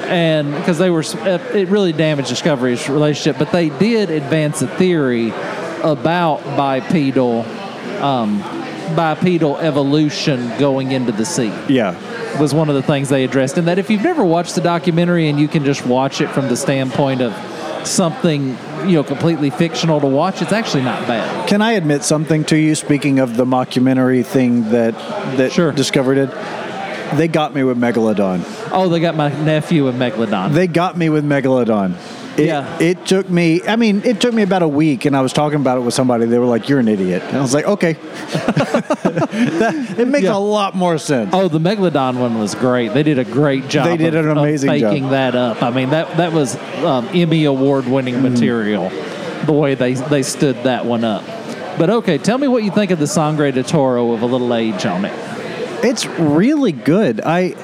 And because they were, it really damaged Discovery's relationship. But they did advance a theory about bipedal, um, bipedal evolution going into the sea Yeah. was one of the things they addressed. And that if you've never watched the documentary and you can just watch it from the standpoint of something you know completely fictional to watch, it's actually not bad. Can I admit something to you? Speaking of the mockumentary thing that that Sure. Discovery did, they got me with Megalodon. Oh, they got my nephew in Megalodon. They got me with Megalodon. It, Yeah. it took me. I mean, it took me about a week, and I was talking about it with somebody. They were like, "You're an idiot," and I was like, "Okay." [laughs] that, it makes Yeah. a lot more sense. Oh, the Megalodon one was great. They did a great job. They did of- an of amazing job. that up. I mean that that was um, Emmy award winning material. The way they they stood that one up. But okay, tell me what you think of the Sangre de Toro of a little age on it. It's really good. I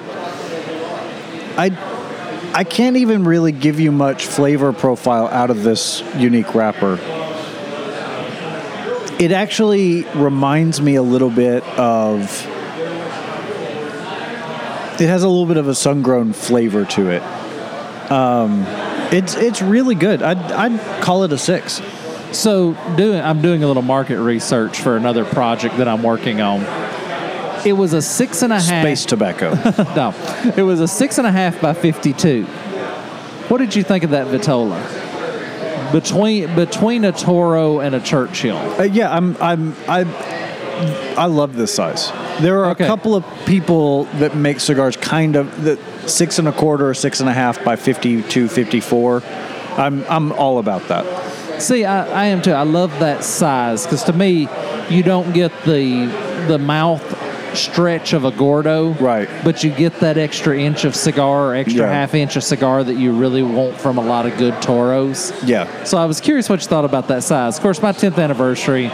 I I can't even really give you much flavor profile out of this unique wrapper. It actually reminds me a little bit of it has a little bit of a sun-grown flavor to it. Um, it's it's really good. I'd, I'd call it a six. So doing I'm doing a little market research for another project that I'm working on. It was a six and a half. Space tobacco. [laughs] No, it was a six and a half by fifty-two. What did you think of that Vitola? Between between a Toro and a Churchill. Uh, yeah, I'm. I'm. I. I love this size. There are Okay. a couple of people that make cigars kind of that six and a quarter or six and a half by 52, 54. I'm. I'm all about that. See, I, I am too. I love that size because to me, you don't get the the mouth stretch of a Gordo. Right. But you get that extra inch of cigar or extra Yeah. half inch of cigar that you really want from a lot of good Toros. Yeah. So I was curious what you thought about that size. Of course, my 10th anniversary,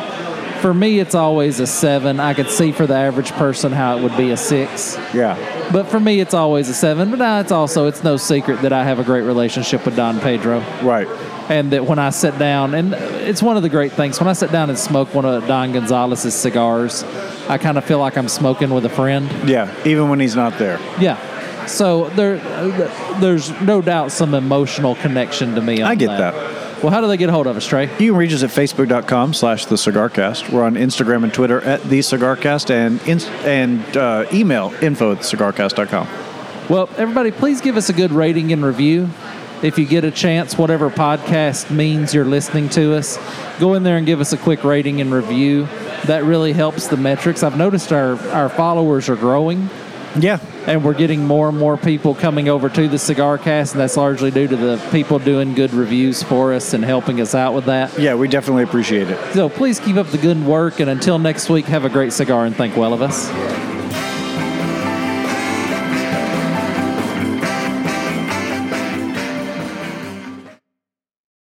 for me, it's always a seven. I could see for the average person how it would be a six. Yeah. But for me, it's always a seven. But now it's also, it's no secret that I have a great relationship with Don Pedro. Right. And that when I sit down, and it's one of the great things, when I sit down and smoke one of Don Gonzalez's cigars, I kind of feel like I'm smoking with a friend. Yeah. Even when he's not there. Yeah. So there, there's no doubt some emotional connection to me. On I get that. that. Well, how do they get a hold of us, Trey? You can reach us at facebook.com slash the cigarcast. We're on Instagram and Twitter at the cigarcast and inst- and uh, email info at cigarcast.com. Well, everybody, please give us a good rating and review. If you get a chance, whatever podcast means you're listening to us, go in there and give us a quick rating and review. That really helps the metrics. I've noticed our, our followers are growing, Yeah. and we're getting more and more people coming over to the Cigar Cast, and that's largely due to the people doing good reviews for us and helping us out with that. Yeah, we definitely appreciate it. So please keep up the good work, and until next week, have a great cigar and think well of us.